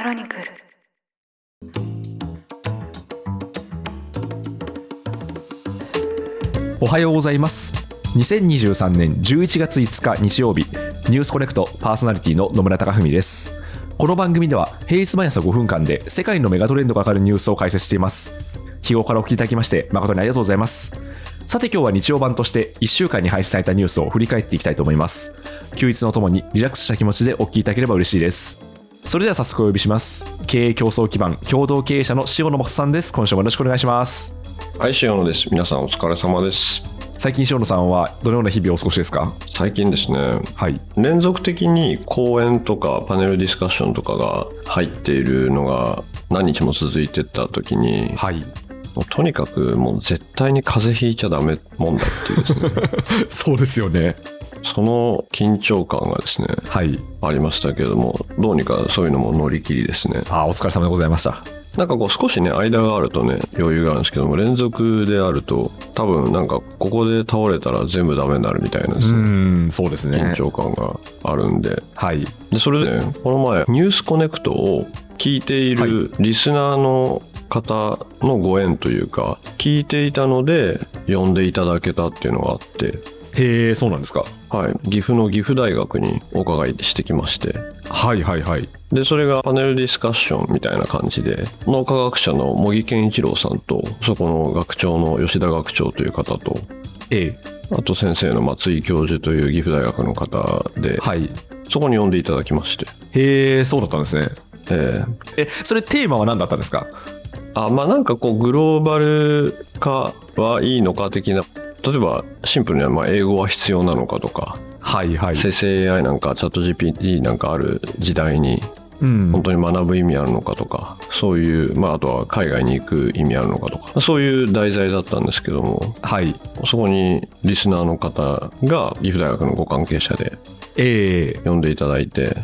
クロニクル。おはようございます。2023年11月5日日曜日ニュースコネクトパーソナリティの野村貴文です。この番組では平日毎朝5分間で世界のメガトレンドがかかるニュースを解説しています。日頃からお聞きいただきまして誠にありがとうございます。さて今日は日曜版として1週間に配信されたニュースを振り返っていきたいと思います。休日のともにリラックスした気持ちでお聞きいただければ嬉しいです。それでは早速お呼びします。経営競争基盤共同経営者の塩野元さんです。今週もよろしくお願いします。はい、塩野です。皆さんお疲れ様です。最近塩野さんはどのような日々をお過ごしですか？最近ですね、はい。連続的に講演とかパネルディスカッションとかが入っているのが何日も続いてった時に、はい。もうとにかくもう絶対に風邪ひいちゃダメ問題っていうですね、そうですよねその緊張感がですね、はい。ありましたけれども、どうにかそういうのも乗り切りですね。あお疲れ様でございました。なんかこう少しね間があるとね余裕があるんですけども連続であると多分なんかここで倒れたら全部ダメになるみたいなでうすねんそうですね。緊張感があるんで。はい。でそれでねこの前ニュースコネクトを聞いているリスナーの方のご縁というか聞いていたので呼んでいただけたっていうのがあって。へえそうなんですかはい。岐阜の岐阜大学にお伺いしてきまして。はいはいはい。でそれがパネルディスカッションみたいな感じで脳科学者の茂木健一郎さんとそこの学長の吉田学長という方とえあと先生の松井教授という岐阜大学の方で、えはい。そこに呼んでいただきまして、へえそうだったんですね。えーえそれテーマは何だったんですか？あまあなんかこうグローバル化はいいのか的な例えばシンプルにはまあ英語は必要なのかとか、はいはい。生成 AI なんかチャット GPT なんかある時代にうん。本当に学ぶ意味あるのかとかそういうまああとは海外に行く意味あるのかとかそういう題材だったんですけどもはい。そこにリスナーの方が岐阜大学のご関係者でええ。呼んでいただいて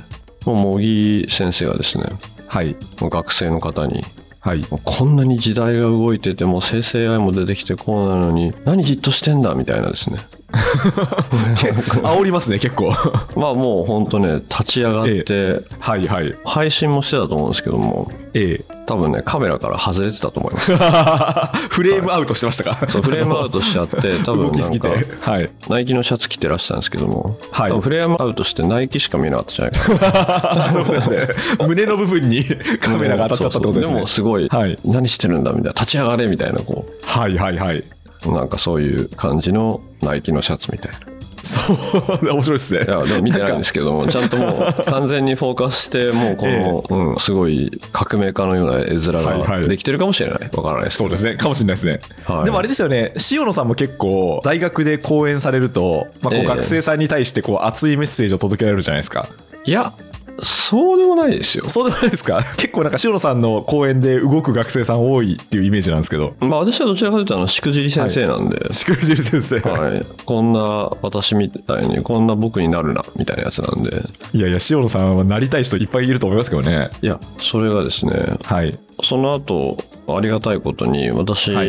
もう茂木先生がですねはい。学生の方にはい。こんなに時代が動いてても生成 AI も出てきてこうなのに何じっとしてんだみたいなですね。煽りますね結構。まあもう本当ね立ち上がって、はいはい。配信もしてたと思うんですけどもえ多分ねカメラから外れてたと思います。え フレームアウトしてましたか？そうフレームアウトしちゃって 多分なんかはい。ナイキのシャツ着てらしたんですけども、はい。フレームアウトしてナイキしか見えなかったじゃないかな。そうですね。胸の部分にカメラが当たっちゃったってことですね。でもすごい、はい。何してるんだみたいな立ち上がれみたいなこはいはいはい。うなんかそういう感じのナイキのシャツみたいな。そう面白いですね。いやでも見てないんですけどもちゃんともう完全にフォーカスしてもうこの、うん、すごい革命家のような絵面はいはい。ができてるかもしれない。わからないですそうですねかもしれないですね、はい。でもあれですよね塩野さんも結構大学で講演されると、まあ、こええ。う学生さんに対してこう熱いメッセージを届けられるじゃないですか、いやそうでもないですよ。そうでもないですか？結構なんか塩野さんの講演で動く学生さん多いっていうイメージなんですけど。まあ私はどちらかというとあのしくじり先生なんで、しくじり先生、はい、こんな私みたいにこんな僕になるなみたいなやつなんで。いやいや塩野さんはなりたい人いっぱいいると思いますけどね。いやそれがですねはい。その後ありがたいことに私は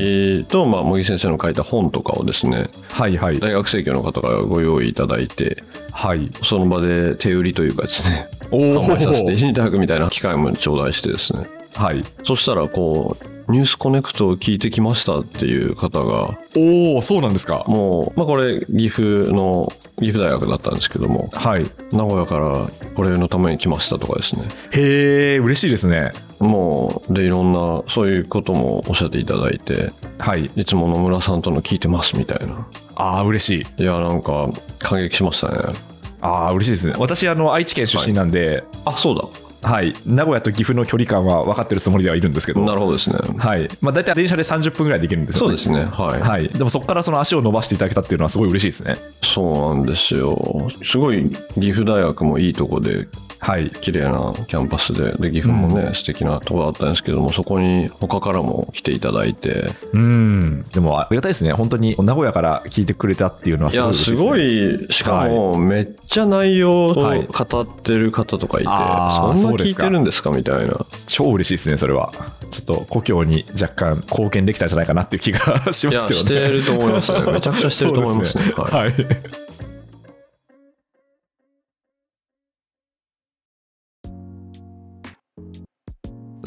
と、まあ、茂木先生の書いた本とかをですねはいはい。大学生協の方からご用意いただいてはい。その場で手売りというかですねお販売させておいただくみたいな機会も頂戴してですねはいそしたらこうニュー。スコネクトを聞いてきましたっていう方がおおそうなんですかもう、まあ、これ岐阜の岐阜大学だったんですけどもはい名古屋からこれのために来ましたとかですねへえ嬉しいですねもうでいろんなそういうこともおっしゃっていただいてはいいつも野村さんとの聞いてますみたいなああ嬉しいいやなんか感激しましたねああ嬉しいですね。私あの愛知県出身なんで、あそうだ。はい、名古屋と岐阜の距離感は分かってるつもりではいるんですけど、なるほどですね。はい。まあ、大体電車で30分ぐらいで行けるんですよ、そうですね。はい、はい、でもそこからその足を伸ばしていただけたっていうのはすごい嬉しいですね。そうなんですよ。すごい岐阜大学もいいとこではい、綺麗なキャンパスでで岐阜もね、素敵なとこだったんですけどもそこに他からも来ていただいて。うん、でもありがたいですね、本当に名古屋から聞いてくれたっていうのはいすごいね。すごいしかもめっちゃ内容を語はいってる方とかいて、あーそんな聞いてるんですかみたいな。超嬉しいですね、それは。ちょっと故郷に若干貢献できたんじゃないかなっていう気が しますけどね。してると思いますね。めちゃくちゃしてると思いますね。そうですはい。はい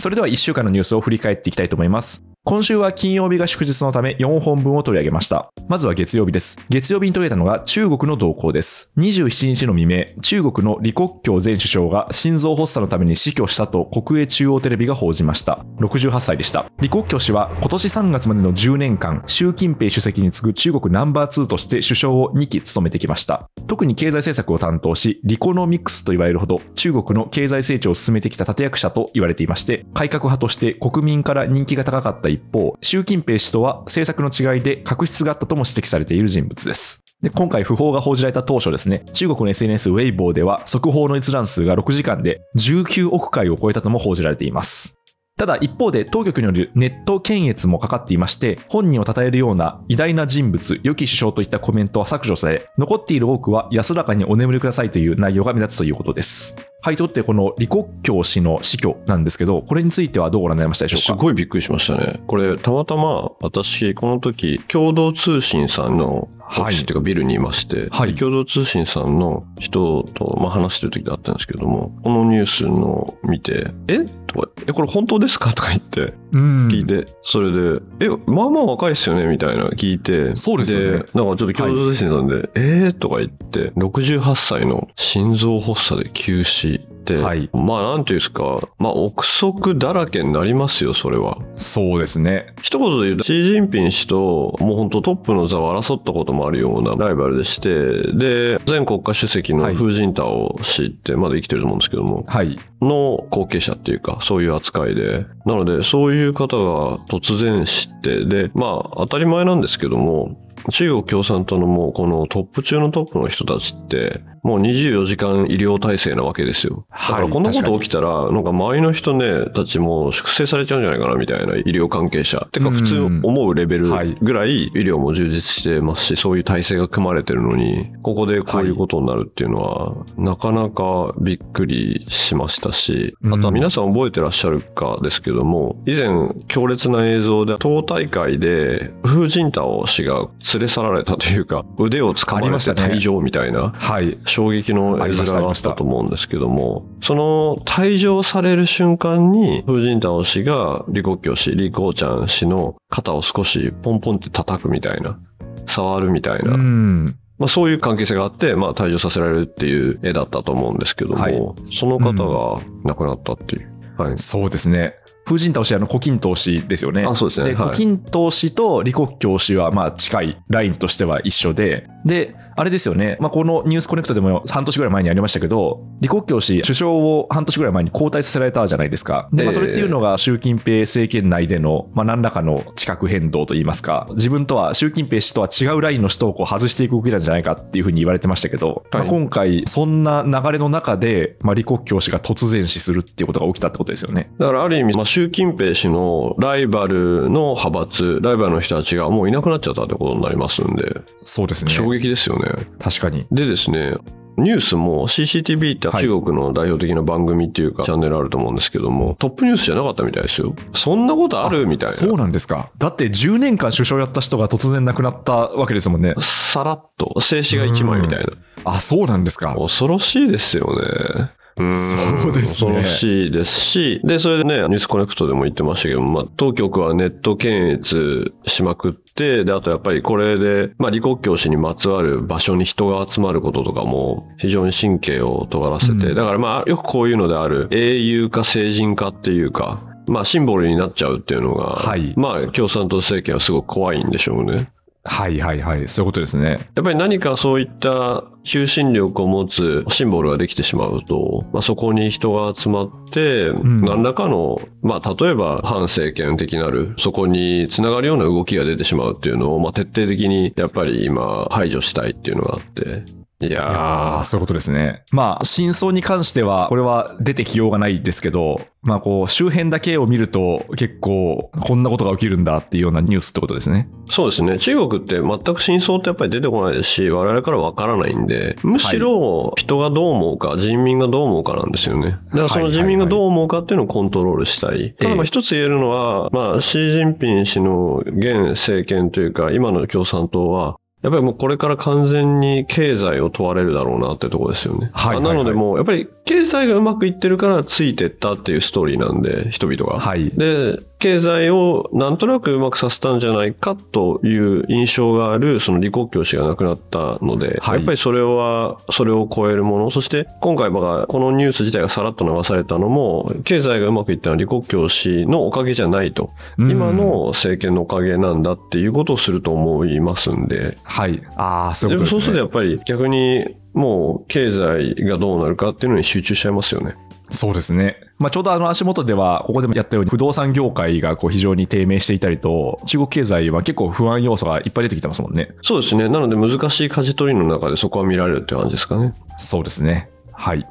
それでは1週間のニュースを振り返っていきたいと思います。今週は金曜日が祝日のため4本分を取り上げました。まずは月曜日です。月曜日に取り上げたのが中国の動向です。27日の未明、中国の李克強前首相が心臓発作のために死去したと国営中央テレビが報じました。68歳でした。李克強氏は今年3月までの10年間、習近平主席に次ぐ中国ナンバー2として首相を2期務めてきました。特に経済政策を担当し、リコノミクスと言われるほど中国の経済成長を進めてきた立役者と言われていまして、改革派として国民から人気が高かった一方、習近平氏とは政策の違いで確執があったとも指摘されている人物です。で今回、訃報が報じられた当初ですね、中国の SNS ウェイボーでは、速報の閲覧数が6時間で19億回を超えたとも報じられています。ただ一方で当局によるネット検閲もかかっていまして、本人を称えるような偉大な人物、良き首相といったコメントは削除され、残っている多くは安らかにお眠りくださいという内容が目立つということです。はい、とってこの李克強氏の死去なんですけど、これについてはどうご覧になりましたでしょうか？すごいびっくりしましたね。これ、たまたま私、この時、共同通信さんのオフィスっていうかビルにいまして、はい。共同通信さんの人と、まあ、話してる時だったんですけども、このニュースの見て、え？とか、え、これ本当ですか？とか言ってうん。聞いて、それで、え、まあまあ若いっすよね？みたいな聞いて、そうですよね。で、なんかちょっと共同通信さんで、えー？とか言って、68歳の心臓発作で急死はいまあなんていうんですか、まあ憶測だらけになりますよ、それは。そうですね。一言で言うと、シー・ジンピン氏と、もう本当トップの座を争ったこともあるようなライバルでして、で、前国家主席のはいフー・ジンタオ氏ってまだ生きてると思うんですけども、はい。の後継者っていうか、そういう扱いで、なので、そういう方が突然知って、で、まあ、当たり前なんですけども、中国共産党のもうこのトップ中のトップの人たちって、もう24時間医療体制なわけですよ。だからはいこんなこと起きたら、なんか周りの人ね、たちも粛清されちゃうんじゃないかなみたいな医療関係者。てかうん普通思うレベルはいぐらい医療も充実してますし、そういう体制が組まれてるのに、ここでこういうことになるっていうのは、なかなかびっくりしましたし、あとは皆さん覚えてらっしゃるかですけども、以前強烈な映像で党大会で、フージンタオ氏が連れ去られたというか、腕を掴まれありまして退場みたいな。はい。衝撃の絵面があったと思うんですけども、その退場される瞬間に、フージンタオ氏が李克強氏、李光ちゃん氏の肩を少しポンポンって叩くみたいな、触るみたいな、うん。まあ、そういう関係性があって、まあ、退場させられるっていう絵だったと思うんですけども、はいその方が亡くなったっていう。はい。そうですね。風神倒し、あの、胡錦涛氏ですよね。あそうですねはい胡錦涛氏と李克強氏は、まあ、近いラインとしては一緒で、で、あれですよね、まあ、このニュースコネクトでも半年ぐらい前にありましたけど、李克強氏、首相を半年ぐらい前に交代させられたじゃないですか。で、まあ、ええそれっていうのが習近平政権内での、まあ、何らかの地殻変動といいますか、自分とは、習近平氏とは違うラインの人をこう外していく動きなんじゃないかっていうふうに言われてましたけど、まあ、はい今回、そんな流れの中で、まあ、李克強氏が突然死するっていうことが起きたってことですよね。だからある意味、まあ、習近平氏のライバルの派閥、ライバルの人たちがもういなくなっちゃったってことになりますんで、そうですね。衝撃ですよね。確かに。でですね、ニュースも CCTV ってはい中国の代表的な番組っていうかチャンネルあると思うんですけども、トップニュースじゃなかったみたいですよ。そんなことあるみたいな。そうなんですか。だって10年間首相やった人が突然亡くなったわけですもんね。さらっと静止が1枚みたいな。あ、そうなんですか。恐ろしいですよね。んそうですね。恐ろしいですし、で、それでね、ニュースコネクトでも言ってましたけど、まあ、当局はネット検閲しまくって、で、あとやっぱりこれで、まあ、李克強氏にまつわる場所に人が集まることとかも、非常に神経を尖らせて、うん。だからまあ、よくこういうのである、英雄化、成人化っていうか、まあ、シンボルになっちゃうっていうのが、はい。まあ、共産党政権はすごく怖いんでしょうね。はいはいはい。そういうことですね。やっぱり何かそういった求心力を持つシンボルができてしまうと、まあ、そこに人が集まって、ん何らかの、まあ、例えば反政権的なる、そこにつながるような動きが出てしまうっていうのを、まあ、徹底的にやっぱり今排除したいっていうのがあって、いやー、そういうことですね。まあ、真相に関しては、これは出てきようがないですけど、まあ、こう、周辺だけを見ると、結構、こんなことが起きるんだっていうようなニュースってことですね。そうですね。中国って全く真相ってやっぱり出てこないですし、我々からわからないんで、むしろ人がどう思うか、人民がどう思うかなんですよね。だからその人民がどう思うかっていうのをコントロールしたい。ただまあ一つ言えるのは、まあ、シー・ジンピン氏の現政権というか、今の共産党は、やっぱりもうこれから完全に経済を問われるだろうなってところですよね。はいあなのでもう、やっぱり経済がうまくいってるからついてったっていうストーリーなんで、人々が。はい。で、経済をなんとなくうまくさせたんじゃないかという印象がある、その李克強氏が亡くなったので、はいやっぱりそれは、それを超えるもの、そして今回、まあこのニュース自体がさらっと流されたのも、経済がうまくいったのは李克強氏のおかげじゃないと、うん今の政権のおかげなんだっていうことをすると思いますんで、はい。ああ、そういでもうことですね。そうするとやっぱり逆にもう経済がどうなるかっていうのに集中しちゃいますよね。そうですね。まあ、ちょうどあの足元では、ここでもやったように、不動産業界がこう非常に低迷していたりと、中国経済は結構不安要素がいっぱい出てきてますもんね。そうですね。なので難しい舵取りの中でそこは見られるって感じですかね。そうですね。はい。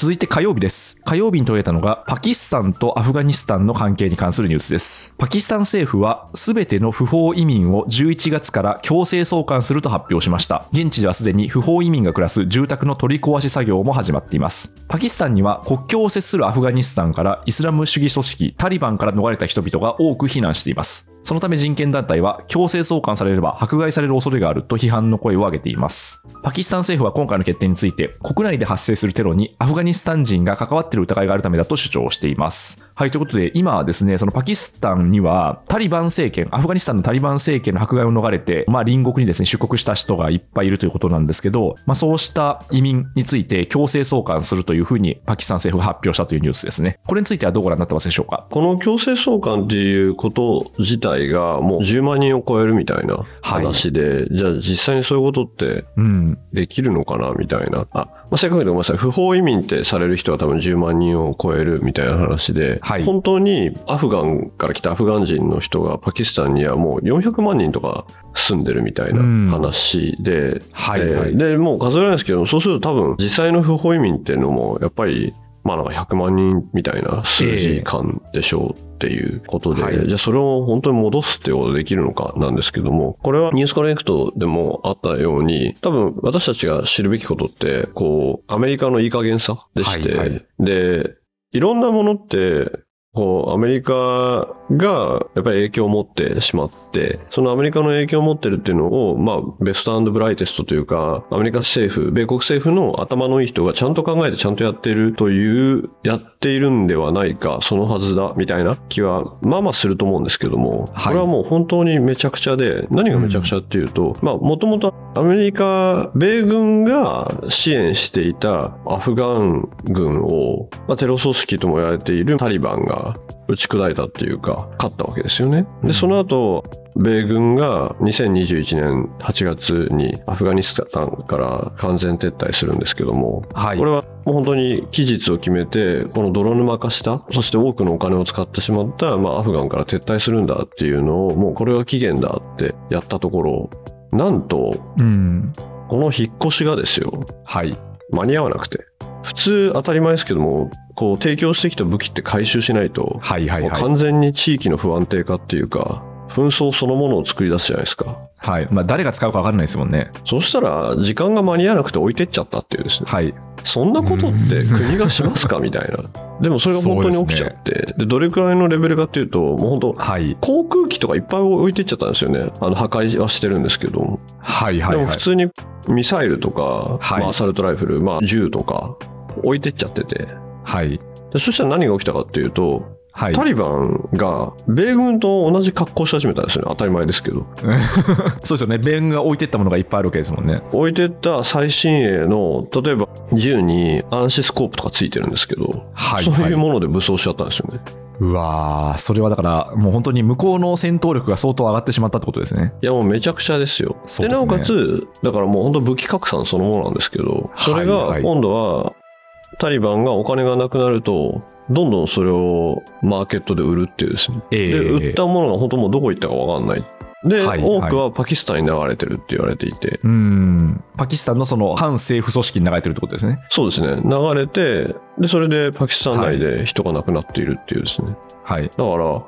続いて火曜日です。火曜日に取れたのが、パキスタンとアフガニスタンの関係に関するニュースです。パキスタン政府は、すべての不法移民を11月から強制送還すると発表しました。現地ではすでに不法移民が暮らす住宅の取り壊し作業も始まっています。パキスタンには国境を接するアフガニスタンからイスラム主義組織タリバンから逃れた人々が多く避難しています。そのため人権団体は強制送還されれば迫害される恐れがあると批判の声を上げています。パキスタン政府は今回の決定について国内で発生するテロにアフガニスタン人が関わっている疑いがあるためだと主張しています。はい、ということで今はですね、そのパキスタンにはタリバン政権、アフガニスタンのタリバン政権の迫害を逃れて、まあ隣国にですね、出国した人がいっぱいいるということなんですけど、まあそうした移民について強制送還するというふうにパキスタン政府が発表したというニュースですね。これについてはどうご覧になってますでしょうか？この強制送還っていうこと自体がもう10万人を超えるみたいな話で、じゃあ実際にそういうことってうん。できるのかなみたいな。あ、まあ、正確にごめんなさい。不法移民ってされる人は多分10万人を超えるみたいな話で、はい本当にアフガンから来たアフガン人の人がパキスタンにはもう400万人とか住んでるみたいな話で、はい、えーはい。で、もう数えられないですけど、そうすると多分実際の不法移民っていうのも、やっぱり、まあなんか100万人みたいな数字感でしょうっていうことで、はい。じゃあそれを本当に戻すってことができるのかなんですけども、これはニュースコネクトでもあったように、多分私たちが知るべきことって、こう、アメリカのいい加減さでして、はいはい。で、いろんなものって、こう、アメリカがやっぱり影響を持ってしまって、そのアメリカの影響を持ってるっていうのを、まあ、ベストブライテストというか、アメリカ政府、米国政府の頭のいい人がちゃんと考えてちゃんとやってるという、やっているんではないか、そのはずだ、みたいな気は、まあまあすると思うんですけども、はい。これはもう本当にめちゃくちゃで、何がめちゃくちゃっていうと、まあ、もともとアメリカ、米軍が支援していたアフガン軍を、まあ、テロ組織とも言われているタリバンが打ち砕いたっていうか、勝ったわけですよね。うんで、その後、米軍が2021年8月にアフガニスタンから完全撤退するんですけども、はいこれはもう本当に期日を決めて、この泥沼化した、そして多くのお金を使ってしまった、まあ、アフガンから撤退するんだっていうのを、もうこれが期限だってやったところ、なんと、うん。この引っ越しがですよ、はい。間に合わなくて。普通当たり前ですけども、こう提供してきた武器って回収しないと、はいはいはい。完全に地域の不安定化っていうか、紛争そのものを作り出すじゃないですか。はい。まあ、誰が使うか分かんないですもんね。そしたら、時間が間に合わなくて置いてっちゃったっていうですね。はい。そんなことって国がしますかみたいな。でもそれが本当に起きちゃって、でどれくらいのレベルかっていうと、もう本当、はい。航空機とかいっぱい置いてっちゃったんですよね。あの破壊はしてるんですけど、はいはいはいでも普。通にミサイルとか、はいまあアサルトライフル、まあ、銃とか置いてっちゃってて、はい。でそしたら何が起きたかっていうと、はい。タリバンが米軍と同じ格好し始めたんですよね。当たり前ですけど。そうですよね。米軍が置いてったものがいっぱいあるわけですもんね。置いてった最新鋭の、例えば銃に暗視スコープとかついてるんですけど、はい、そうはいいうもので武装しちゃったんですよね。うわーそれはだから、もう本当に向こうの戦闘力が相当上がってしまったってことですね。いやもうめちゃくちゃですよ。ですねなおかつ、だからもう本当武器拡散そのものなんですけど、それはいはいが今度はタリバンがお金がなくなると、どんどんそれをマーケットで売るっていうですね。ええで、売ったものが本当もうどこ行ったかわかんない。で、はい多くはパキスタンに流れてるって言われていて、うん。パキスタンのその反政府組織に流れてるってことですね。そうですね、流れて、で、それでパキスタン内で人が亡くなっているっていうですね。はい。だから、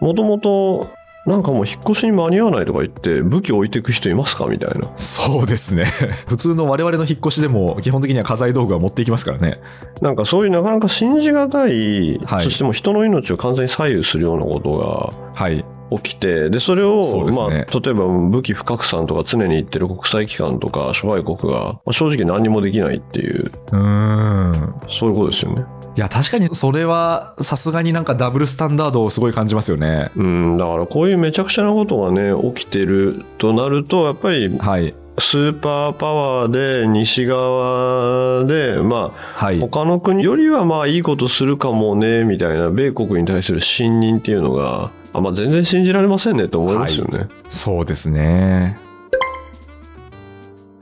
もともと、なんかもう引っ越しに間に合わないとか言って、武器置いていく人いますかみたいな。そうですね。普通の我々の引っ越しでも、基本的には家財道具は持っていきますからね。なんかそういうなかなか信じがたい、はいそしてもう人の命を完全に左右するようなことが、はい。起きて、で、それを、そねまあ、例えば武器不拡散とか常に言ってる国際機関とか諸外国が、まあ正直何にもできないっていう、うーん。そういうことですよね。いや、確かにそれはさすがになんかダブルスタンダードをすごい感じますよね。うん、だからこういうめちゃくちゃなことがね、起きてるとなると、やっぱりはい。スーパーパワーで西側で、まあ、はい。他の国よりはまあいいことするかもね、みたいな米国に対する信任っていうのが、あまあ、全然信じられませんねと思いますよね。そうですね。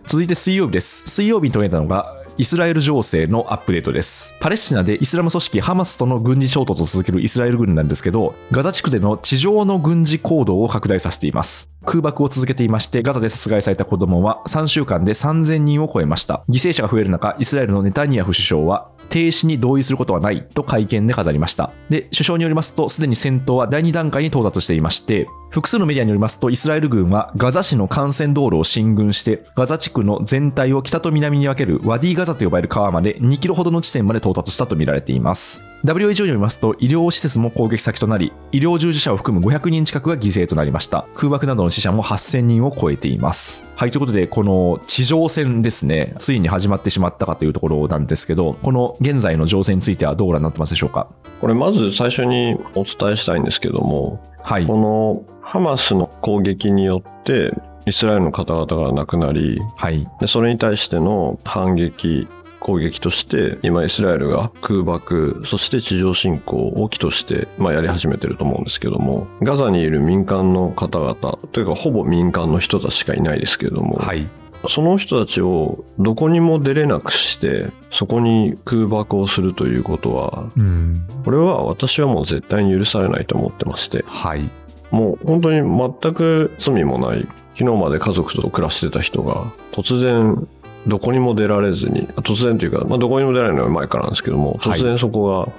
続いて水曜日です。水曜日に取れたのが、イスラエル情勢のアップデートです。パレスチナでイスラム組織ハマスとの軍事衝突を続けるイスラエル軍なんですけど、ガザ地区での地上の軍事行動を拡大させています。空爆を続けていまして、ガザで殺害された子供は3週間で3000人を超えました。犠牲者が増える中、イスラエルのネタニヤフ首相は、停止に同意することはないと会見で飾りました。で、首相によりますと、すでに戦闘は第2段階に到達していまして、複数のメディアによりますと、イスラエル軍はガザ市の幹線道路を進軍して、ガザ地区の全体を北と南に分けるワディガザと呼ばれる川まで2キロほどの地点まで到達したとみられています。WHO によりますと、医療施設も攻撃先となり、医療従事者を含む500人近くが犠牲となりました。空爆などの死者も8000人を超えています。はい、ということで、この地上戦ですね、ついに始まってしまったかというところなんですけど、この現在の情勢についてはどうご覧になってますでしょうか？これまず最初にお伝えしたいんですけども、はい。このハマスの攻撃によって、イスラエルの方々が亡くなり、はい。でそれに対しての反撃、攻撃として、今イスラエルが空爆、そして地上侵攻を起きとして、まあ、やり始めてると思うんですけども、ガザにいる民間の方々、というかほぼ民間の人たちしかいないですけれども、はい。その人たちをどこにも出れなくして、そこに空爆をするということは、うん。これは私はもう絶対に許されないと思ってまして、はい。もう本当に全く罪もない、昨日まで家族と暮らしてた人が、突然、どこにも出られずに、突然というか、まあ、どこにも出られるのは前からなんですけども、はい突然そこが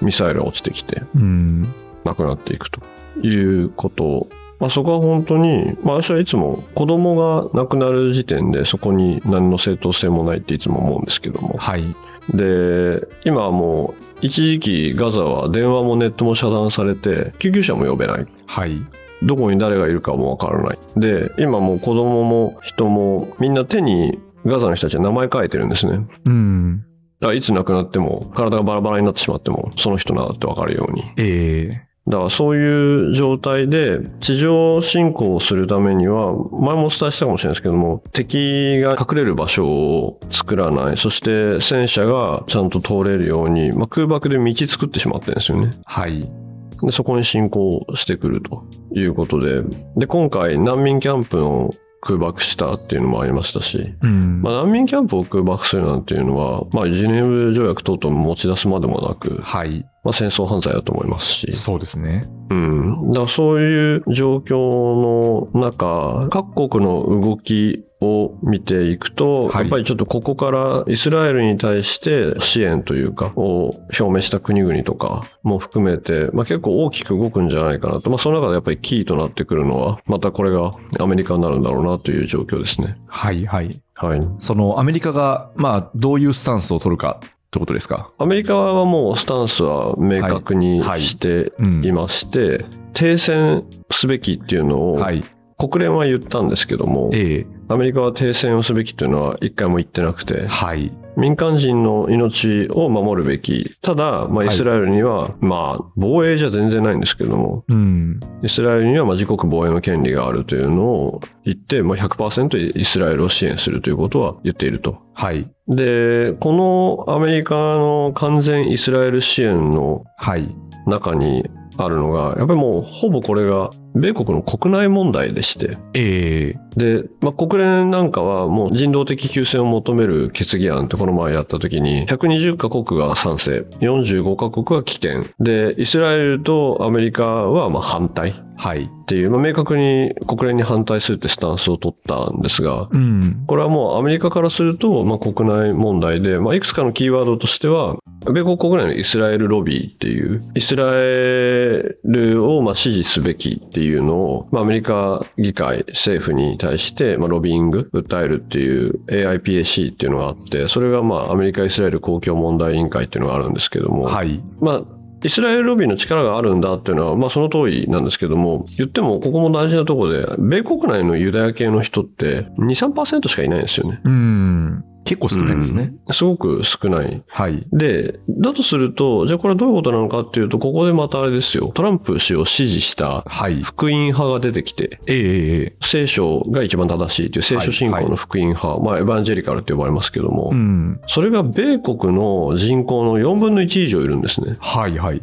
ミサイルが落ちてきて、うん。亡くなっていくということまあ、そこは本当に、まあ、私はいつも子供が亡くなる時点でそこに何の正当性もないっていつも思うんですけども、はい。で、今はもう一時期ガザは電話もネットも遮断されて、救急車も呼べない。はい。どこに誰がいるかもわからない。で、今もう子供も人もみんな手にガザの人たちは名前書いてるんですね。うん。だからいつ亡くなっても、体がバラバラになってしまっても、その人なってわかるように。ええだからそういう状態で地上侵攻をするためには、前もお伝えしたかもしれないですけども、敵が隠れる場所を作らない、そして戦車がちゃんと通れるように、まあ、空爆で道作ってしまってるんですよね。はい。で、そこに侵攻してくるということで、で、今回難民キャンプの空爆したっていうのもありましたし、うん。まあ、難民キャンプを空爆するなんていうのは、まあ、ジュネーブ条約等々持ち出すまでもなく、はい。まあ、戦争犯罪だと思いますし、そうですね。うん。だからそういう状況の中、各国の動きを見ていくと、はいやっぱりちょっとここからイスラエルに対して支援というか、を表明した国々とかも含めて、まあ、結構大きく動くんじゃないかなと。まあ、その中でやっぱりキーとなってくるのは、またこれがアメリカになるんだろうなという状況ですね。はい。はい。はい。そのアメリカが、まあ、どういうスタンスを取るかってことですか？アメリカはもうスタンスは明確にしてうんいまして、停戦すべきっていうのを、はい。国連は言ったんですけども、えアメリカは停戦をすべきというのは一回も言ってなくえて、はい。民間人の命を守るべき。ただ、まあ、はいイスラエルには、まあ、防衛じゃ全然ないんですけども、うん。イスラエルにはまあ自国防衛の権利があるというのを言って、まあ、100%イスラエルを支援するということは言っていると。はい。で、このアメリカの完全イスラエル支援のはい。中にあるのが、やっぱりもうほぼこれが米国の国内問題でして、ええで、まあ、国連なんかはもう人道的休戦を求める決議案ってこの前やった時に120カ国が賛成、45カ国は棄権。で、イスラエルとアメリカはまあ反対っはい。ていう、まあ、明確に国連に反対するってスタンスを取ったんですが、うん。これはもうアメリカからすると、まあ、国内問題で、まあ、いくつかのキーワードとしては、米国国内のイスラエルロビーっていう、イスラエルをまあ支持すべきっていうのを、まあ、アメリカ議会、政府に対して、まあ、ロビーング、訴えるっていう AIPAC っていうのがあって、それがまあアメリカ・イスラエル公共問題委員会っていうのがあるんですけども、はい。まあ、イスラエルロビーの力があるんだっていうのは、まあその通りなんですけども、言ってもここも大事なところで、米国内のユダヤ系の人って2、3%しかいないんですよね。うん。結構少ないですね。すごく少ない。はい。で、だとすると、じゃあこれはどういうことなのかっていうと、ここでまたあれですよ、トランプ氏を支持したはい。福音派が出てきて、ええええ聖書が一番正しいという聖書信仰の福音派、まあエヴァンジェリカルって呼ばれますけども、うん。それが米国の人口の4分の1以上いるんですね。はいはい。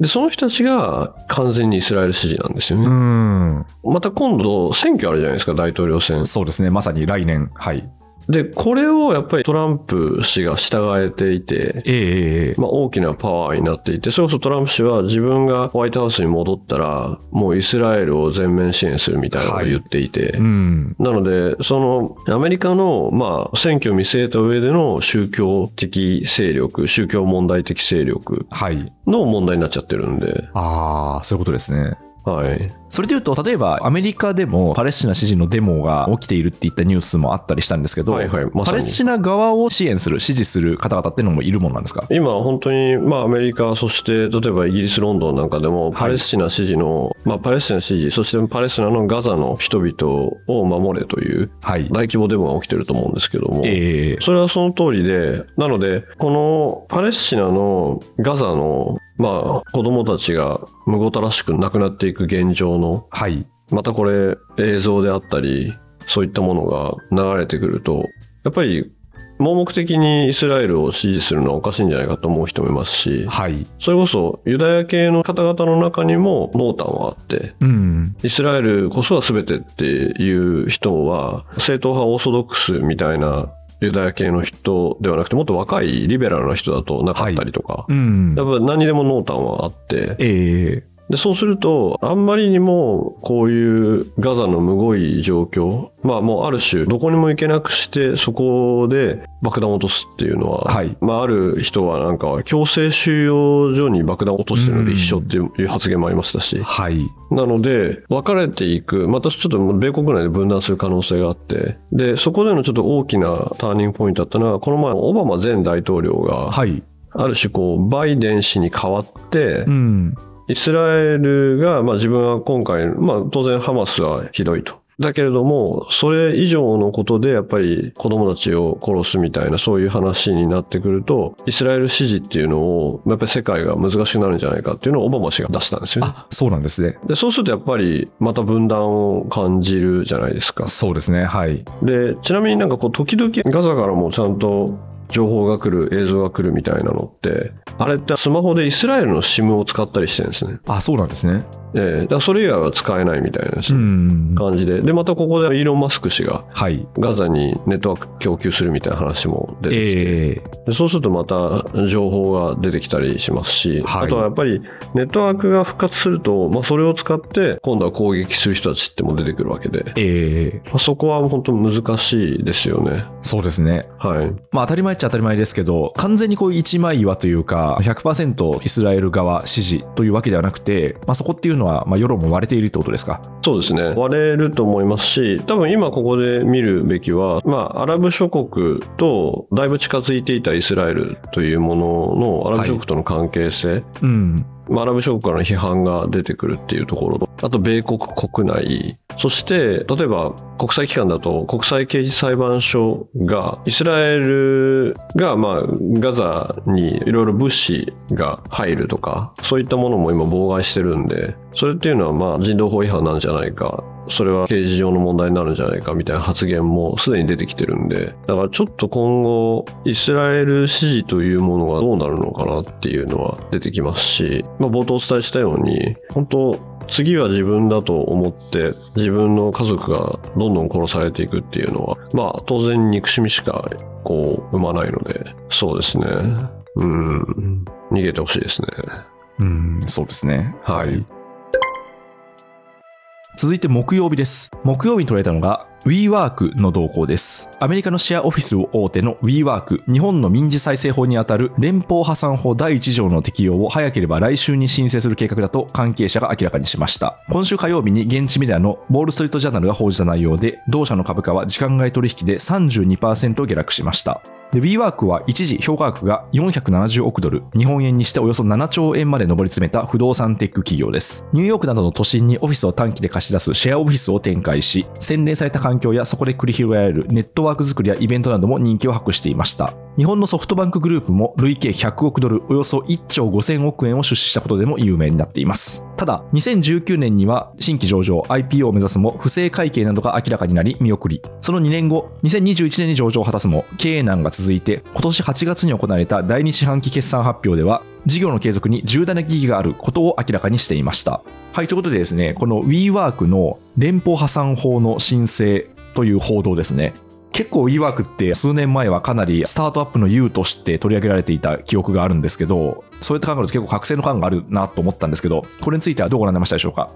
で、その人たちが完全にイスラエル支持なんですようね。ん。また今度選挙あるじゃないですか、大統領選。そうですね。まさに来年。はい。で、これをやっぱりトランプ氏が従えていて、ええええまあ、大きなパワーになっていて、それこそトランプ氏は自分がホワイトハウスに戻ったら、もうイスラエルを全面支援するみたいなことを言っていて、うん。なので、そのアメリカの、まあ、選挙を見据えた上での宗教的勢力、宗教問題的勢力はい。の問題になっちゃってるんで、ああ、そういうことですね。はい。それでいうと、例えばアメリカでもパレスチナ支持のデモが起きているっていったニュースもあったりしたんですけど、はいはいまパレスチナ側を支援する、支持する方々っていうのもいるものなんですか？今、本当に、まあ、アメリカ、そして、例えばイギリス、ロンドンなんかでも、パレスチナ支持の、まあ、パレスチナ支持、そしてパレスチナのガザの人々を守れというはい。大規模デモが起きてると思うんですけども、ええそれはその通りで、なので、このパレスチナのガザの、まあ、子供たちがむごたらしく亡くなっていく現状の、はい。またこれ映像であったり、そういったものが流れてくると、やっぱり盲目的にイスラエルを支持するのはおかしいんじゃないかと思う人もいますし、はい。それこそユダヤ系の方々の中にも濃淡はあって、うん。イスラエルこそは全てっていう人は、正統派オーソドックスみたいなユダヤ系の人ではなくて、もっと若いリベラルな人だとなかったりとか、うん。や。っぱ何にでも濃淡はあって、ええでそうすると、あんまりにもこういうガザのむごい状況、まあもうある種、どこにも行けなくして、そこで爆弾を落とすっていうのは、はいまあある人はなんか、強制収容所に爆弾を落としてるので一緒っていう発言もありましたし、はい。なので、分かれていく、またちょっと米国内で分断する可能性があって、で、そこでのちょっと大きなターニングポイントだったのは、この前、オバマ前大統領が、はい。ある種こう、バイデン氏に代わってう、ん。イスラエルが、まあ自分は今回、まあ当然ハマスはひどいと。だけれども、それ以上のことでやっぱり子供たちを殺すみたいなそういう話になってくると、イスラエル支持っていうのを、やっぱり世界が難しくなるんじゃないかっていうのをオバマ氏が出したんですよね。あ、そうなんですね。で、そうするとやっぱりまた分断を感じるじゃないですか。そうですね。はい。で、ちなみになんかこう時々ガザからもちゃんと情報が来る、映像が来るみたいなのって、あれってスマホでイスラエルの SIM を使ったりしてるんですね。あ、そうなんですね。ええだそれ以外は使えないみたいな。感じで。で、またここでイーロン・マスク氏がはい。ガザにネットワーク供給するみたいな話も出てきて、ええでそうするとまた情報が出てきたりしますし、はいあとはやっぱりネットワークが復活すると、まあ、それを使って今度は攻撃する人たちっても出てくるわけで、ええまあ、そこは本当難しいですよね。そうですね。はい。まあ当たり前っちゃ当たり前ですけど、完全にこう一枚岩というか、100%イスラエル側支持というわけではなくて、まあそこっていうのは、まあ世論も割れているってことですか？そうですね。割れると思いますし、多分今ここで見るべきは、まあ、アラブ諸国とだいぶ近づいていたイスラエルというもののアラブ諸国との関係性、アラブ諸国からの批判が出てくるっていうところと、あと米国国内、そして、例えば国際機関だと国際刑事裁判所が、イスラエルが、まあ、ガザにいろいろ物資が入るとか、そういったものも今妨害してるんで、それっていうのはまあ人道法違反なんじゃないか、それは刑事上の問題になるんじゃないかみたいな発言もすでに出てきてるんで、だからちょっと今後、イスラエル支持というものがどうなるのかなっていうのは出てきますし、まあ、冒頭お伝えしたように、本当、次は自分だと思って自分の家族がどんどん殺されていくっていうのは、まあ当然憎しみしかこう生まないので、そうですね。うん、逃げてほしいですね。うん、そうですね。はい。続いて木曜日です。木曜日に取られたのが、WeWork の動向です。アメリカのシェアオフィス大手の WeWork、日本の民事再生法にあたる連邦破産法第1条の適用を早ければ来週に申請する計画だと関係者が明らかにしました。今週火曜日に現地メディアのウォール・ストリート・ジャーナルが報じた内容で、同社の株価は時間外取引で32%下落しました。で、WeWork は一時評価額が470億ドル、日本円にしておよそ7兆円まで上り詰めた不動産テック企業です。ニューヨークなどの都心にオフィスを短期で貸し出すシェアオフィスを展開し、洗練された環環境やそこで繰り広げられるネットワーク作りやイベントなども人気を博していました。日本のソフトバンクグループも累計100億ドル、およそ1兆5000億円を出資したことでも有名になっています。ただ、2019年には新規上場 IPO を目指すも不正会計などが明らかになり見送り、その2年後、2021年に上場を果たすも経営難が続いて、今年8月に行われた第2四半期決算発表では、事業の継続に重大な疑義があることを明らかにしていました。はい、ということでですね、この WeWork の連邦破産法の申請という報道ですね。結構 WeWork って数年前はかなりスタートアップの U として取り上げられていた記憶があるんですけど、そういった考えると結構覚醒の感があるなと思ったんですけど、これについてはどうご覧になりましたでしょうか？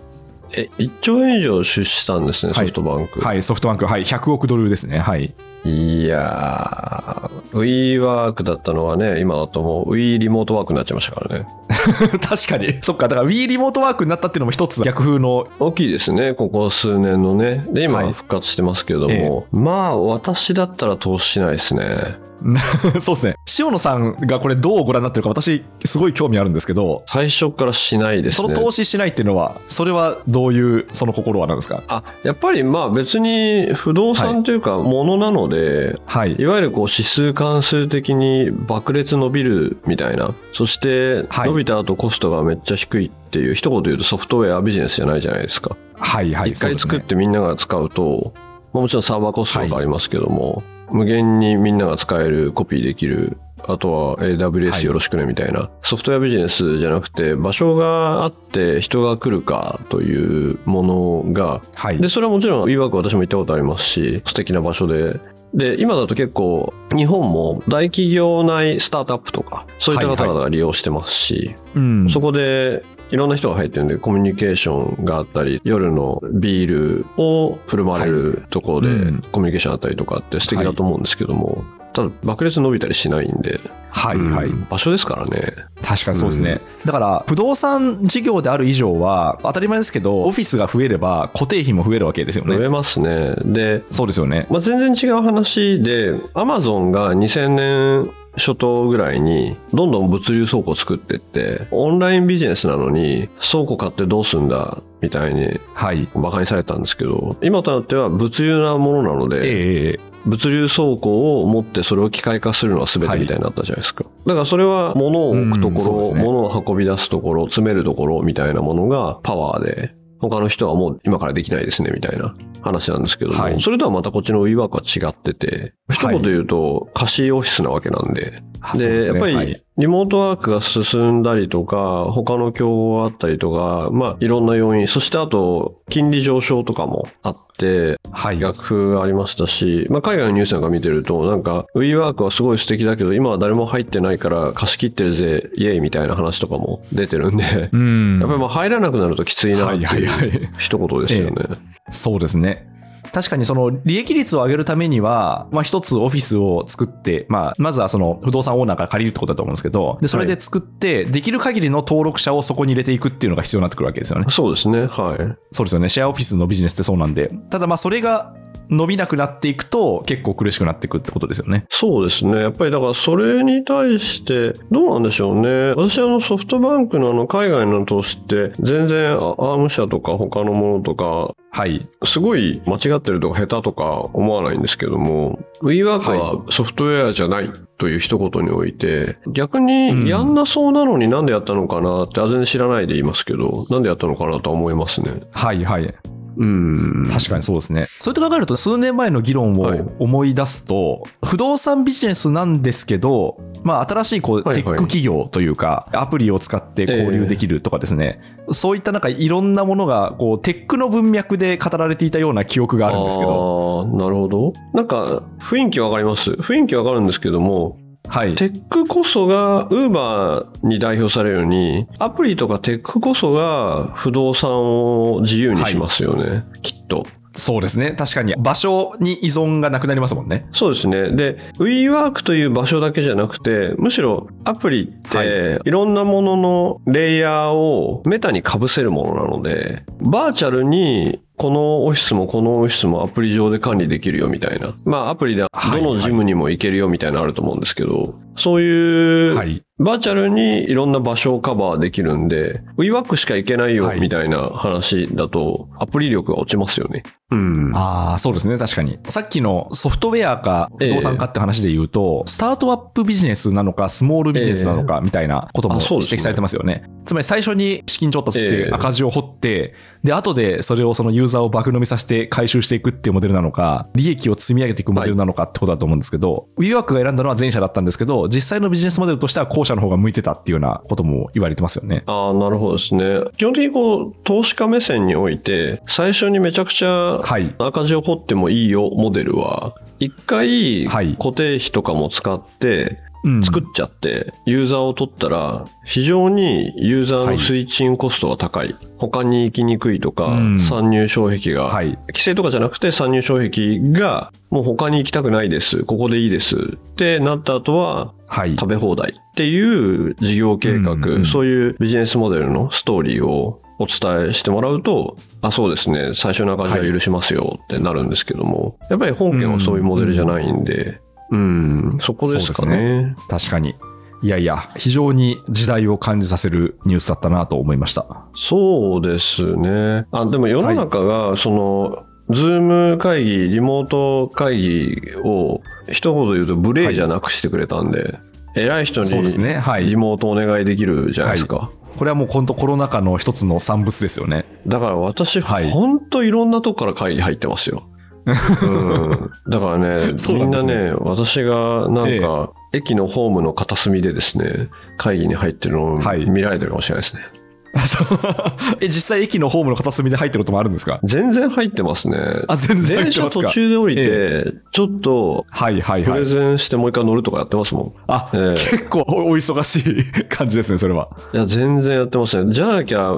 え、1兆円以上出資したんですね、はいソフトバンク。はい、ソフトバンク、はい、100億ドルですね。はい。いやー、WeWork だったのはね、今だともう We リモートワークになっちゃいましたからね。確かに。そっか、だから Wii リモートワークになったっていうのも一つ逆風の、大きいですね、ここ数年のね。で、今はい復活してますけども、まあ、私だったら投資しないですね。そうですね。塩野さんがこれどうご覧になってるか私すごい興味あるんですけど、最初からしないですね。その投資しないっていうのは、それはどういうその心はなんですか？あやっぱりまあ別に不動産というかものなので、はいい、。わゆるこう指数関数的に爆裂伸びるみたいなそしてはい伸びた後コストがめっちゃ低いっていう、一言で言うとソフトウェアビジネスじゃないじゃないですかはいはい。一、回作ってみんなが使うとまあもちろんサーバーコストとかありますけども、無限にみんなが使えるコピーできるあとははい AWS よろしくねみたいな、ソフトウェアビジネスじゃなくて場所があって人が来るかというものがはい。で、それはもちろん WeWork 私も行ったことありますし、素敵な場所で。で、今だと結構、日本も大企業内スタートアップとか、そういった方々が利用してますし、うん。そこで、いろんな人が入ってるんで、コミュニケーションがあったり、夜のビールを振る舞われるところでうん、コミュニケーションあったりとかって素敵だと思うんですけども、ただ、爆裂伸びたりしないんで、はいはい。うん場所ですからね。確かにそうですね。だから、不動産事業である以上は、当たり前ですけど、オフィスが増えれば固定費も増えるわけですよね。増えますね。で、そうですよね。まあ、全然違う話で、アマゾンが2000年初頭ぐらいに、どんどん物流倉庫を作ってって、オンラインビジネスなのに、倉庫買ってどうすんだ、みたいにはい。馬鹿にされたんですけど、今となっては物流なものなので、ええ物流倉庫を持ってそれを機械化するのは全てみたいになったじゃないですか。だからそれは物を置くところ、ね。物を運び出すところ、詰めるところみたいなものがパワーで、他の人はもう今からできないですねみたいな話なんですけども、はい。それとはまたこっちの WeWork は違ってて、一言で言うと貸しオフィスなわけなんで、あそうで、すね。やっぱり、はいリモートワークが進んだりとか、他の競合があったりとか、まあ、いろんな要因、そしてあと、金利上昇とかもあって、はい。逆風がありましたし、まあ、海外のニュースなんか見てると、なんか、WeWork はすごい素敵だけど、今は誰も入ってないから貸し切ってるぜ、イエイみたいな話とかも出てるんで、やっうん。ぱりまあ入らなくなるときついなってはいはいいうはい。一言ですよね。そうですね。確かにその利益率を上げるためには、まあ一つオフィスを作って、まあまずはその不動産オーナーから借りるってことだと思うんですけど、で、それで作って、できる限りの登録者をそこに入れていくっていうのが必要になってくるわけですよね。そうですね、はい。そうですよね。シェアオフィスのビジネスってそうなんで。ただまあそれが伸びなくなっていくと結構苦しくなっていくってことですよね。そうですね。やっぱりだからそれに対して、どうなんでしょうね。私あのソフトバンクのあの海外の投資って、全然あアーム社とか他のものとか、はい。すごい間違ってるとか下手とか思わないんですけども、WeWork はソフトウェアじゃないという一言において、逆にやんなそうなのになんでやったのかなって、あ全然知らないで言いますけど、なんでやったのかなとは思いますね。はいはい。うん。確かにそうですね。そうやって考えると、数年前の議論はいを思い出すと、不動産ビジネスなんですけど、まあ、新しいこうはいはいテック企業というか、アプリを使って交流できるとかですね、そういったなんかいろんなものがこうテックの文脈で語られていたような記憶があるんですけど、ああ、なるほど。なんか、雰囲気わかります雰囲気わかるんですけども、はい。テックこそが Uber に代表されるように、アプリとかテックこそが不動産を自由にしますよね、きっと。そうですね。確かに場所に依存がなくなりますもんね。そうですね。で、WeWork という場所だけじゃなくて、むしろアプリって、いろんなもののレイヤーをメタに被せるものなので、バーチャルにこのオフィスもこのオフィスもアプリ上で管理できるよみたいな。まあアプリではいどのジムにも行けるよみたいなのあると思うんですけど、そういうはい。バーチャルにいろんな場所をカバーできるんで、WeWork しか行けないよはいみたいな話だと、アプリ力が落ちますよね。うん。ああ、そうですね。確かに。さっきのソフトウェアか不動産かって話で言うと、スタートアップビジネスなのか、スモールビジネスなのか、みたいなことも指摘されてますよね。つまり最初に資金調達しええて赤字を掘って、で、後でそれをそのユーザーを爆飲みさせて回収していくっていうモデルなのか、利益を積み上げていくモデルなのかってことだと思うんですけど、WeWork が選んだのは前者だったんですけど、実際のビジネスモデルとしては後者の方が向いてたっていうようなことも言われてますよね。ああ、なるほどですね。基本的にこう、投資家目線において、最初にめちゃくちゃはい。赤字を掘ってもいいよモデルは、一回はい固定費とかも使ってうん作っちゃって、ユーザーを取ったら、非常にユーザーのスイッチングコストが高い。他に行きにくいとか、うん参入障壁が、はい。規制とかじゃなくて参入障壁が、もう他に行きたくないです。ここでいいです。ってなった後は、はい。食べ放題っていう事業計画、うんうんそういうビジネスモデルのストーリーをお伝えしてもらうと、あ、そうですね、最初の赤字は許しますよってなるんですけども、やっぱり本件はそういうモデルじゃないんで、うん、そこですかそうでね。確かに。いやいや、非常に時代を感じさせるニュースだったなと思いました。そうですね。あ、でも世の中が、その、ズーム会議、リモート会議を一言言うと無礼じゃなくしてくれたんで、偉い人にリ。モートお願いできるじゃないですか。これはもう本当コロナ禍の一つの産物ですよね。だから私、はいほんといろんなとこから会議入ってますよ。うん、だからね、みんなねね、私がなんえか、駅のホームの片隅でですね、会議に入ってるのをはい見られてるかもしれないですね。そう え、実際駅のホームの片隅で入ってることもあるんですか？全然入ってますね。あ、全然入電車途ってますか？中で降りて、ちょっとはいはいプレはい。ゼンしてもう一回乗るとかやってますもん。あ、ええ結構おお忙しい感じですね、それは。いや、全然やってますね。じゃなきゃ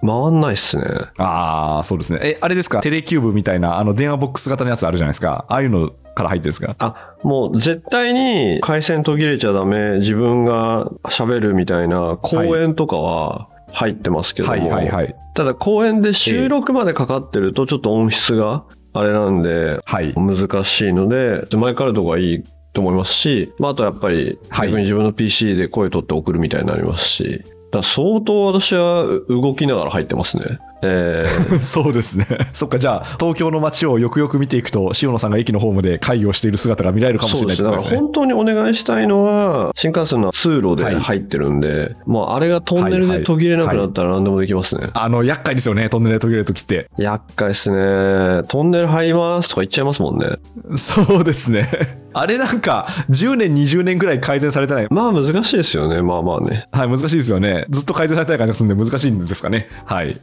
回んないっすね。ああ、そうですね。え、あれですか？テレキューブみたいな、あの、電話ボックス型のやつあるじゃないですか？ああいうのから入ってるんですか？あ、もう絶対に回線途切れちゃダメ、自分が喋るみたいな公演とかは入ってますけども、はいはいはい。ただ公演で収録までかかってるとちょっと音質があれなんではい。難しいので、マイクあるとこがいいと思いますし、まあ、あとやっぱりはい逆に自分の PC で声取って送るみたいになりますし、相当私は動きながら入ってますね。えー そうですね。そっか、じゃあ、東京の街をよくよく見ていくと、塩野さんが駅のホームで会議をしている姿が見られるかもしれないね。だから。本当にお願いしたいのは、新幹線の通路で入ってるんで、もうあれがトンネルで途切れなくなったら何でもできますね。あの、厄介ですよね、トンネルで途切れるときって。厄介ですね。トンネル入りますとか言っちゃいますもんね。そうですね。あれなんか、10年、20年ぐらい改善されてない？まあ難しいですよね。まあまあね。はい、難しいですよね。ずっと改善されてない感じがするんで難しいんですかね。はい。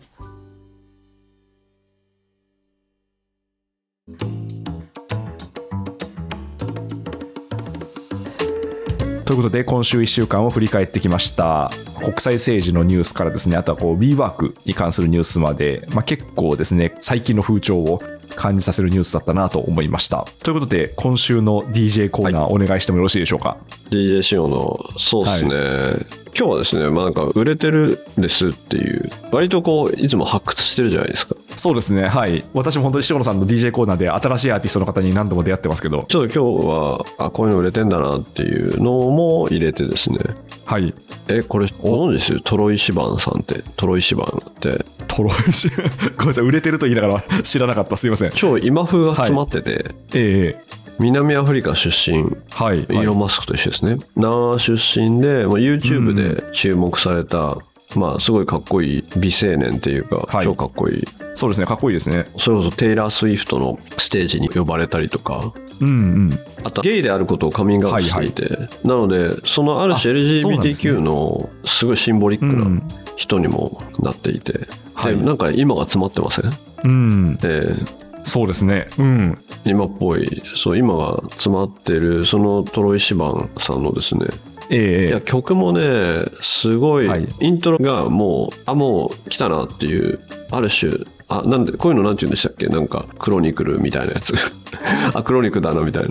ということで、今週1週間を振り返ってきました。国際政治のニュースからですね、あとはこう WeWork に関するニュースまで、まあ、結構ですね、最近の風潮を感じさせるニュースだったなと思いました。ということで、今週の DJ コーナーお願いしてもよろしいでしょうか？DJ 仕様の、そうですね。今日はですね、まあなんか売れてるんですっていう、割とこう、いつも発掘してるじゃないですか。そうですね、はい。私も本当に塩野さんの DJ コーナーで新しいアーティストの方に何度も出会ってますけど、ちょっと今日は、あ、こういうの売れてんだなっていうのも入れてですね。はい。え、これ、ご存知ですトロイシバンさんって、トロイシバンって、トロイシ、ごめんなさい、売れてると言いながら 知らなかった、すいません。え超今風が詰まってて、え南アフリカ出身、はい。イーロン・マスクと一緒ですね。南ア出身で、もう YouTube で注目された、まあ、すごいかっこいい美青年っていうか、はい超かっこいい。そうですね、かっこいいですね。それこそテイラー・スウィフトのステージに呼ばれたりとか、うんうん。あとゲイであることをカミングアウトしていて、なので、そのある種あそうなんですね LGBTQ のすごいシンボリックう。なん人にもなっていて、はいでなんか今が詰まってません？うん。えーそうですね。うん。今っぽい、そう、今が詰まってる、そのトロイ・シバンさんのですね、ええいや曲もねすごい、はいイントロがもうあもう来たなっていうある種、あ、なんで、こういうのなんて言うんでしたっけ？なんか、クロニクルみたいなやつ。あ、クロニクルだな、みたいな。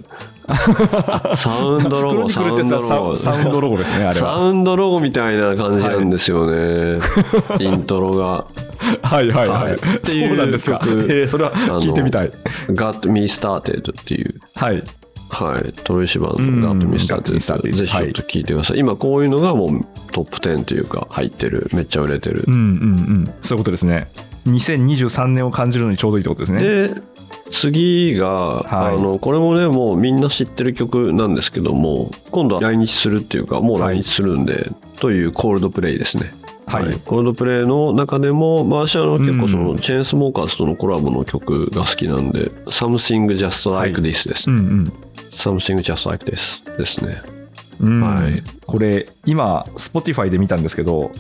あサウンドロゴ、サウンドロゴ。サウンドロゴですね、あれサは。ウンドロゴみたいな感じなんですよね。イントロが。はいはいははいい。っていうそうなんですか。曲えーそれは聞いてみたい。Got Me Started っていう。はい。はい、トロイシバンうんの Got Me Got Me Started Started ぜひちょっと聞いてください、今こういうのがもうトップ10というか入ってるめっちゃ売れてる。うんうんうん。そういうことですね。2023年を感じるのにちょうどいいってことですね。で次が、はい。あのこれもねもうみんな知ってる曲なんですけども今度は来日するっていうかもう来日するんで、というコールドプレイですね。はい。コールドプレイの中でも、まあ、私は結構その、うんチェーンスモーカーズとのコラボの曲が好きなんで「Something Just Like This」です、うんうん。Something Just Like This ですね。うん。はい。これ今 Spotify で見たんですけど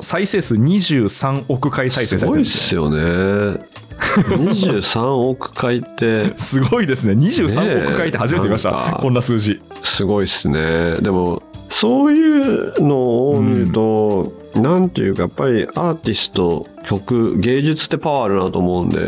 再生数23億回再生されてすごいっるんですよ。すよね。23億回って。すごいですね。23億回って初めて見ました、ねこんな数字。すごいっすね。でもそういうのを見ると、なんていうかやっぱりアーティスト曲芸術ってパワーあるなと思うんで。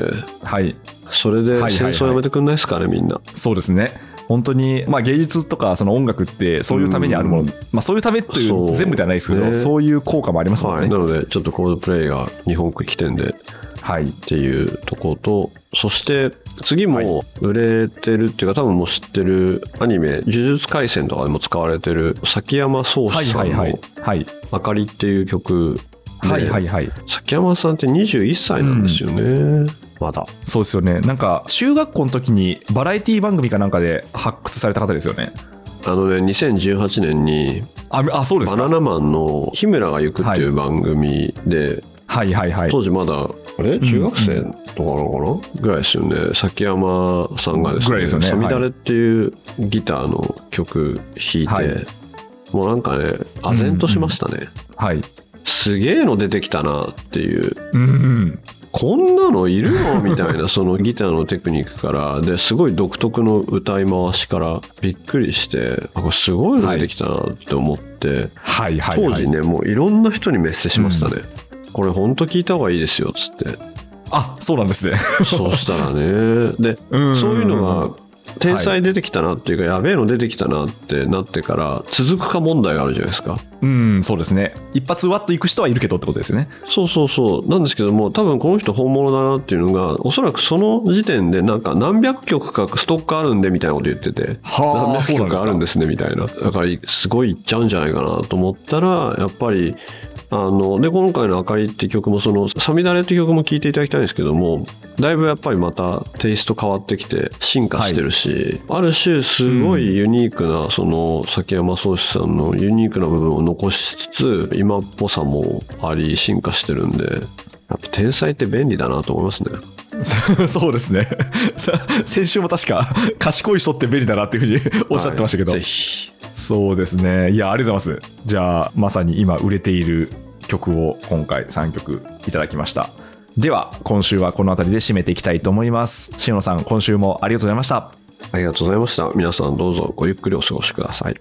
はい。それではいはいはい。戦争やめてくんないですかねみんな。そうですね本当に、まあ、芸術とかその音楽ってそういうためにあるもの、うん。まあ、そういうためといそう。う全部ではないですけどね。そういう効果もありますもんはい、ねなのでちょっとコールドプレイが日本来てんではい。っていうところとそして次はい。も売れてるっていうか多分もう知ってるアニメ「呪術廻戦」とかでも使われてる崎山壮はい志さんのはいはいはい「あかり」っていう曲ではいはいはい。崎山さんって21歳なんですよね、まだそうですよね。なんか中学校の時にバラエティ番組かなんかで発掘された方ですよね。あのね2018年にああそうですか。バナナマンの「日村が行く」っていう番組で、はいはいはい。当時まだあれ？中学生とかなのかな、ぐらいですよね。崎山さんがですね「ぐらいですよね。サミダレ」っていうギターの曲弾いて、はい。もうなんかね唖然としましたね、はい。すげえの出てきたなっていう。うんうんこんなのいるの？みたいな そのギターのテクニックから。ですごい独特の歌い回しからびっくりしてあこれすごいの出てきたなって思って、はい当時ねもういろんな人にメッセしましたね、これ本当聞いた方がいいですよっつって。あそうなんですね。そうしたらね。で うん。そういうのが天才出てきたなっていうか、やべえの出てきたなってなってから続くか問題があるじゃないですか。うんそうですね。一発ワッといく人はいるけどってことですよね。そうそうそう。なんですけども多分この人本物だなっていうのがおそらくその時点でなんか何百曲かストックあるんでみたいなこと言っててはあ何百曲あるんですねみたいな。だからすごいいっちゃうんじゃないかなと思ったらやっぱりあので今回の「あかり」っていう曲もその「サミダレ」っていう曲も聴いていただきたいんですけどもだいぶやっぱりまたテイスト変わってきて進化してるし、ある種すごいユニークな、その崎山壮志さんのユニークな部分を残しつつ今っぽさもあり進化してるんでやっぱ天才って便利だなと思いますね。そうですね。さ 先週も確か賢い人って便利だなっていうふうにおっしゃってましたけど、はいそうですね。いやありがとうございます。じゃあまさに今売れている曲を今回3曲いただきました。では今週はこの辺りで締めていきたいと思います。塩野さん今週もありがとうございました。ありがとうございました。皆さんどうぞごゆっくりお過ごしください。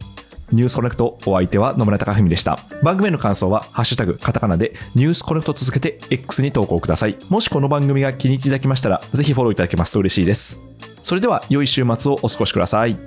ニュースコネクトお相手は野村貴文でした。番組の感想は「ハッシュタグカタカナ」でニュースコネクト続けて X に投稿ください。もしこの番組が気に入っていただきましたらぜひフォローいただけますと嬉しいです。それでは良い週末をお過ごしください。